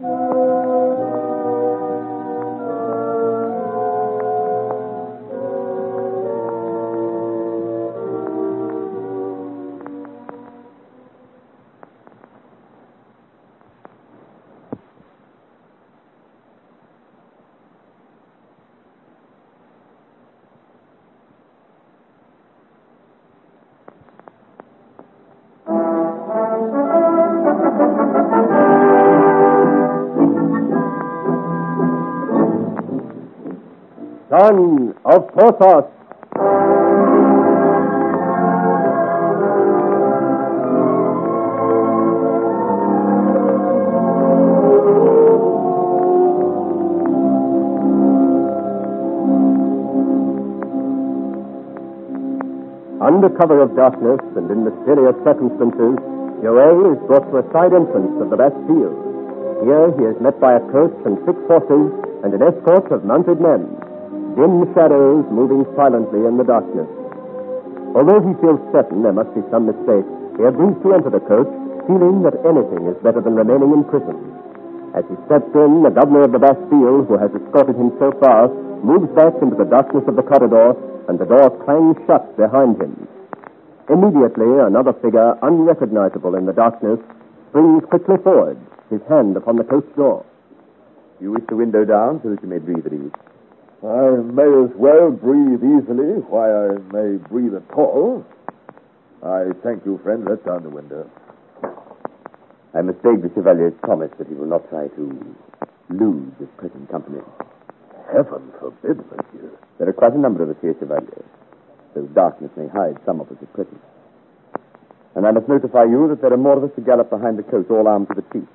you. Son of Porthos. Under cover of darkness and in mysterious circumstances, Joel is brought to a side entrance of the Bastille. Here he is met by a coach and six horses and an escort of mounted men, dim shadows moving silently in the darkness. Although he feels certain there must be some mistake, he agrees to enter the coach, feeling that anything is better than remaining in prison. As he steps in, the governor of the Bastille, who has escorted him so far, moves back into the darkness of the corridor, and the door clangs shut behind him. Immediately, another figure, unrecognizable in the darkness, springs quickly forward, his hand upon the coach door. You wish the window down so that you may breathe at ease. I may as well breathe easily while I may breathe at all. I thank you, friend. Let down the window. I must beg the Chevalier's promise that he will not try to lose his present company. Heaven forbid, monsieur. There are quite a number of us here, Chevalier, though darkness may hide some of us at present. And I must notify you that there are more of us to gallop behind the coach, all armed to the teeth.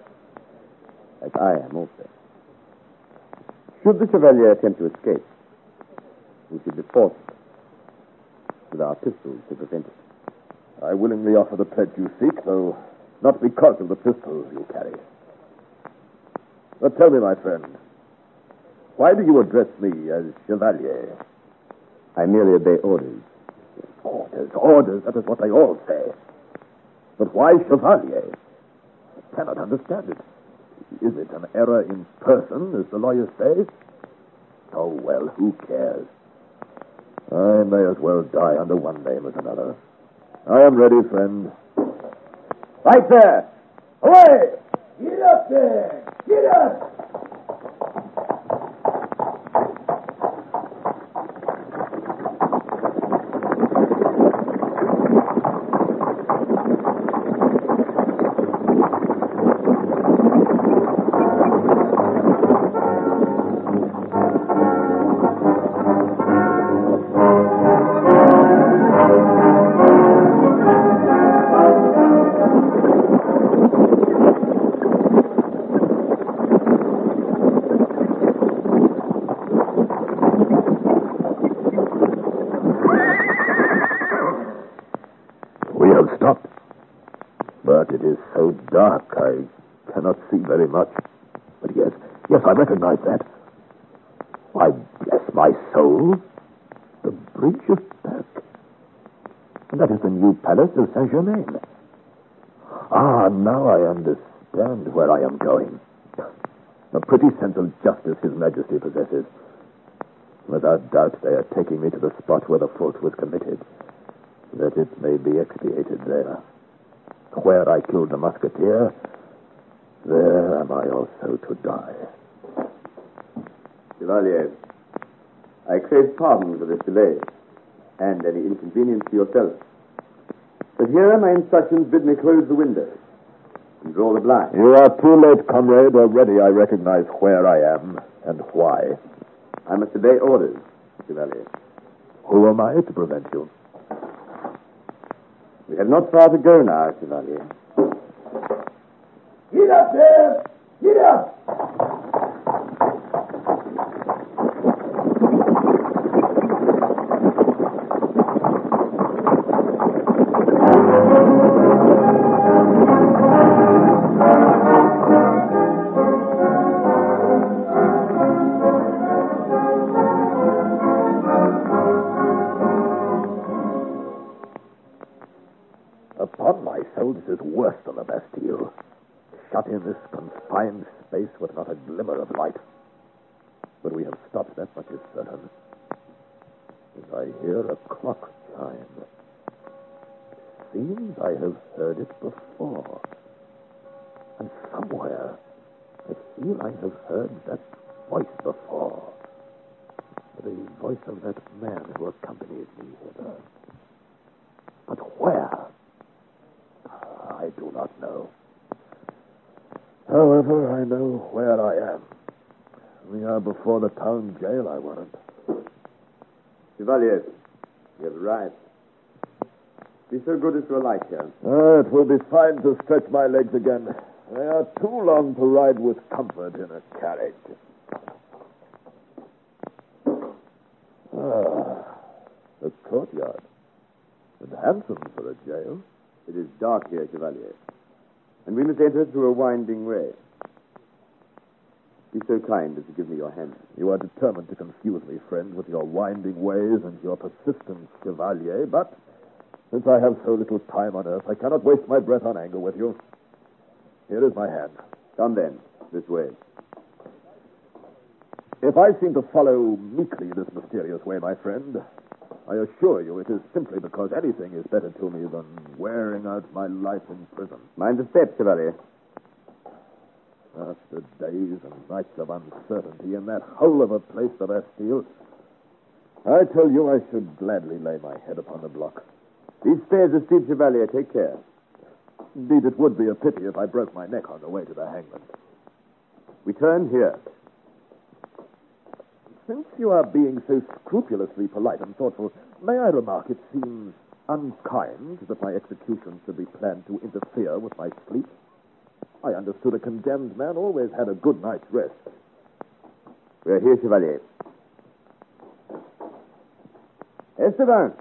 As I am also. Should the Chevalier attempt to escape, we should be forced with our pistols to prevent it. I willingly offer the pledge you seek, though not because of the pistol you carry. But tell me, my friend, why do you address me as Chevalier? I merely obey orders. Orders, orders, that is what they all say. But why Chevalier? I cannot understand it. Is it an error in person, as the lawyers say? Oh, well, who cares? I may as well die under one name as another. I am ready, friend. Right there! Away! Get up there! Get up! Dark, I cannot see very much. But yes, yes, I recognize that. Why, bless my soul, the Bridge of Pecq. And that is the new palace of Saint Germain. Ah, now I understand where I am going. A pretty sense of justice His Majesty possesses. Without doubt, they are taking me to the spot where the fault was committed that it may be expiated there. Where I killed the musketeer, there am I also to die. Chevalier, I crave pardon for this delay and any inconvenience to yourself. But here my instructions bid me close the windows and draw the blinds. You are too late, comrade. Already I recognize where I am and why. I must obey orders, Chevalier. Who am I to prevent you? We have not far to go now, Chevalier. Get up there! Get up! Confined space with not a glimmer of light. But we have stopped, that much is certain. As I hear a clock chime. Seems I have heard it before. And somewhere, I feel I have heard that voice before. The voice of that man who accompanied me hither. But where? I do not know. However, I know where I am. We are before the town jail, I warrant. Chevalier, you have arrived. Be so good as to alight here. Ah, it will be fine to stretch my legs again. They are too long to ride with comfort in a carriage. Ah, a courtyard. And handsome for a jail. It is dark here, Chevalier. And we must enter through a winding way. Be so kind as to give me your hand. You are determined to confuse me, friend, with your winding ways and your persistence, Chevalier, but since I have so little time on earth, I cannot waste my breath on anger with you. Here is my hand. Come then, this way. If I seem to follow meekly this mysterious way, my friend, I assure you it is simply because anything is better to me than wearing out my life in prison. Mind the steps, Chevalier. After days and nights of uncertainty in that hole of a place, that the Bastille, I tell you I should gladly lay my head upon the block. These stairs are steep, Chevalier. Take care. Indeed, it would be a pity if I broke my neck on the way to the hangman. We turn here. Since you are being so scrupulously polite and thoughtful, may I remark it seems unkind that my execution should be planned to interfere with my sleep? I understood a condemned man always had a good night's rest. We are here, Chevalier. Esteban!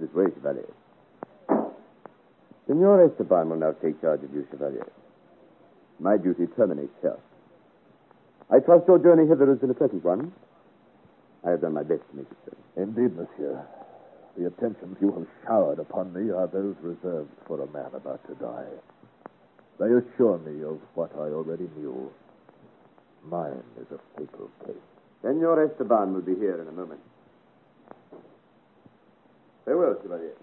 This way, Chevalier. Senor Esteban will now take charge of you, Chevalier. My duty terminates here. I trust your journey hither has been a pleasant one. I have done my best to make it so. Indeed, monsieur. The attentions you have showered upon me are those reserved for a man about to die. They assure me of what I already knew. Mine is a fatal case. Senor Esteban will be here in a moment. Farewell, Chevalier.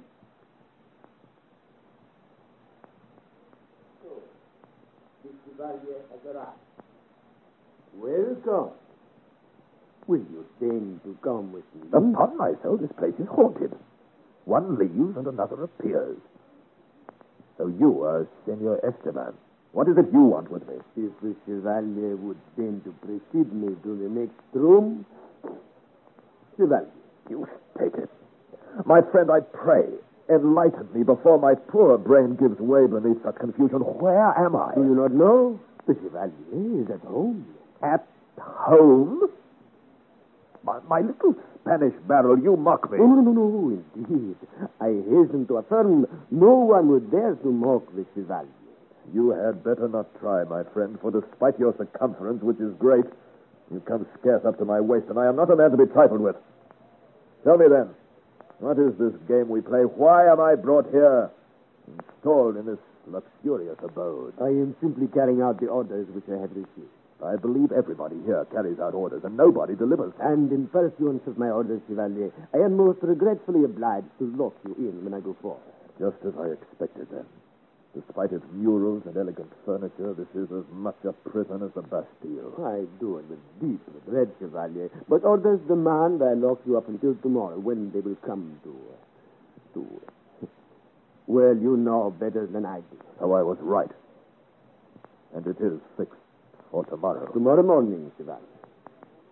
Oh, the Chevalier has arrived. Welcome. Will you deign to come with me? Upon my soul, this place is haunted. One leaves and another appears. So you are Senor Esteban. What is it you want with me? If the Chevalier would deign to precede me to the next room. Chevalier. You take it. My friend, I pray, enlighten me before my poor brain gives way beneath such confusion. Where am I? Do you not know? The Chevalier is at home. At home? My, my little Spanish barrel, you mock me. No, no, no, no, indeed. I hasten to affirm no one would dare to mock the Chevalier. You had better not try, my friend, for despite your circumference, which is great, you come scarce up to my waist, and I am not a man to be trifled with. Tell me then, what is this game we play? Why am I brought here, installed in this luxurious abode? I am simply carrying out the orders which I have received. I believe everybody here carries out orders, and nobody delivers. And in pursuance of my orders, Chevalier, I am most regretfully obliged to lock you in when I go forth. Just as I expected, then. Despite its murals and elegant furniture, this is as much a prison as the Bastille. I do it with deep regret, Chevalier, but orders demand I lock you up until tomorrow, when they will come to. to. Well, you know better than I do. So I was right. And it is fixed for tomorrow. Tomorrow morning, Chevalier.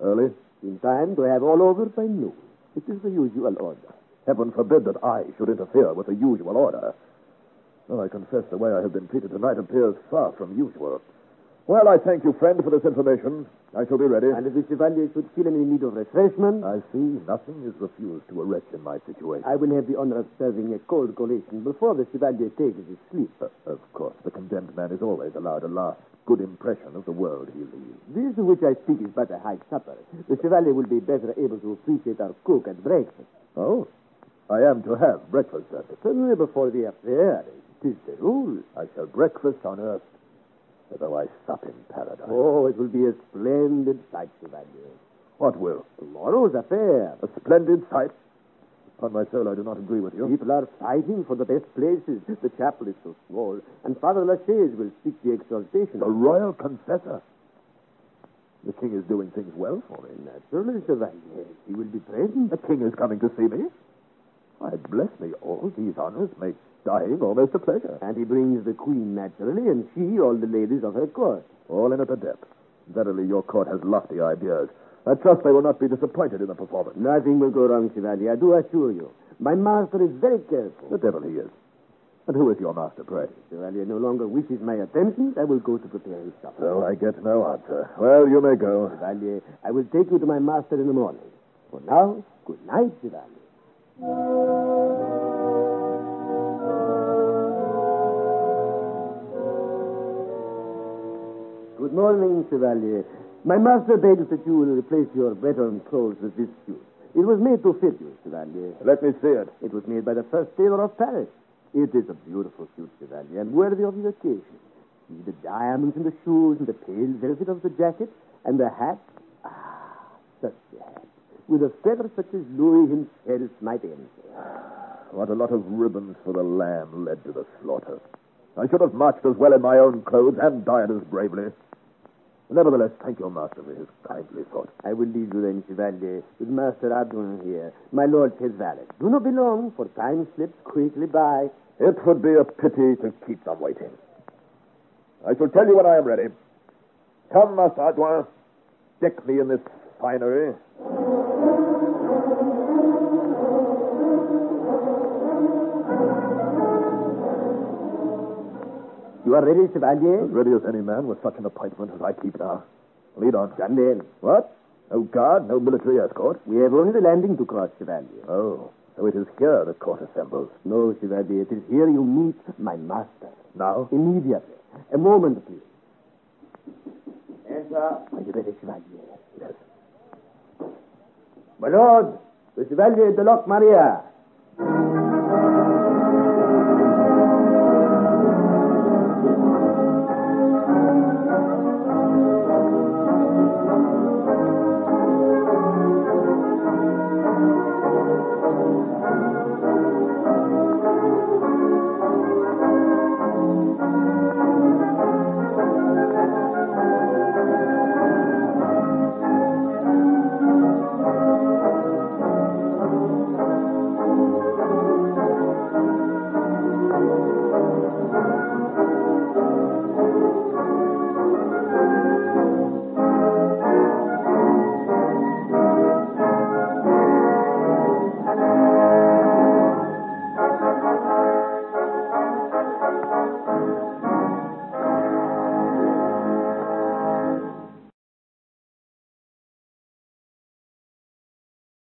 Early? In time to have all over by noon. It is the usual order. Heaven forbid that I should interfere with the usual order. Well, I confess the way I have been treated tonight appears far from usual. Well, I thank you, friend, for this information. I shall be ready. And if the Chevalier should feel any need of refreshment, I see nothing is refused to a wretch in my situation. I will have the honor of serving a cold collation before the Chevalier takes his sleep. Uh, of course, the condemned man is always allowed a last good impression of the world he leaves. This of which I speak is but a high supper. The Chevalier will be better able to appreciate our cook at breakfast. Oh, I am to have breakfast service. Certainly before the affair. It is the rule. I shall breakfast on earth though I sup in paradise. Oh, it will be a splendid sight, Chevalier. What will? Tomorrow's affair. A splendid sight? Upon my soul, I do not agree with you. People are fighting for the best places. The chapel is so small, and Father Lachaise will speak the exaltation. The royal confessor. The king is doing things well for me. Naturally, Chevalier. He will be present. The king is coming to see me. Why, bless me, all these honors make dying almost a pleasure. And he brings the queen, naturally, and she, all the ladies of her court. All in at the depth. Verily, your court has lofty ideas. I trust they will not be disappointed in the performance. Nothing will go wrong, Chevalier, I do assure you. My master is very careful. The devil he is. And who is your master, pray? Chevalier no longer wishes my attention. I will go to prepare his supper. So I get no answer. Well, you may go. Chevalier, I will take you to my master in the morning. For now, good night, Chevalier. Good morning, Chevalier. My master begs that you will replace your veteran clothes with this suit. It was made to fit you, Chevalier. Let me see it. It was made by the first tailor of Paris. It is a beautiful suit, Chevalier, and worthy of the occasion. See the diamonds in the shoes and the pale velvet of the jacket and the hat. Ah, such a hat. With a feather such as Louis himself might enter. What a lot of ribbons for the lamb led to the slaughter. I should have marched as well in my own clothes and died as bravely. Nevertheless, thank your master for his kindly thought. I will leave you then, Chevalier, with Master Adouin here, my lord's head valet. Do not be long, for time slips quickly by. It would be a pity to keep them waiting. I shall tell you when I am ready. Come, Master Adouin. Deck me in this finery. You are ready, Chevalier? As ready as any man with such an appointment as I keep now. Lead on. Stand in. What? No guard, no military escort? We have only the landing to cross, Chevalier. Oh, so it is here the court assembles. No, Chevalier, it is here you meet my master. Now? Immediately. A moment, please. Enter. Are you ready, Chevalier? Yes. My lord, the Chevalier de Locmaria.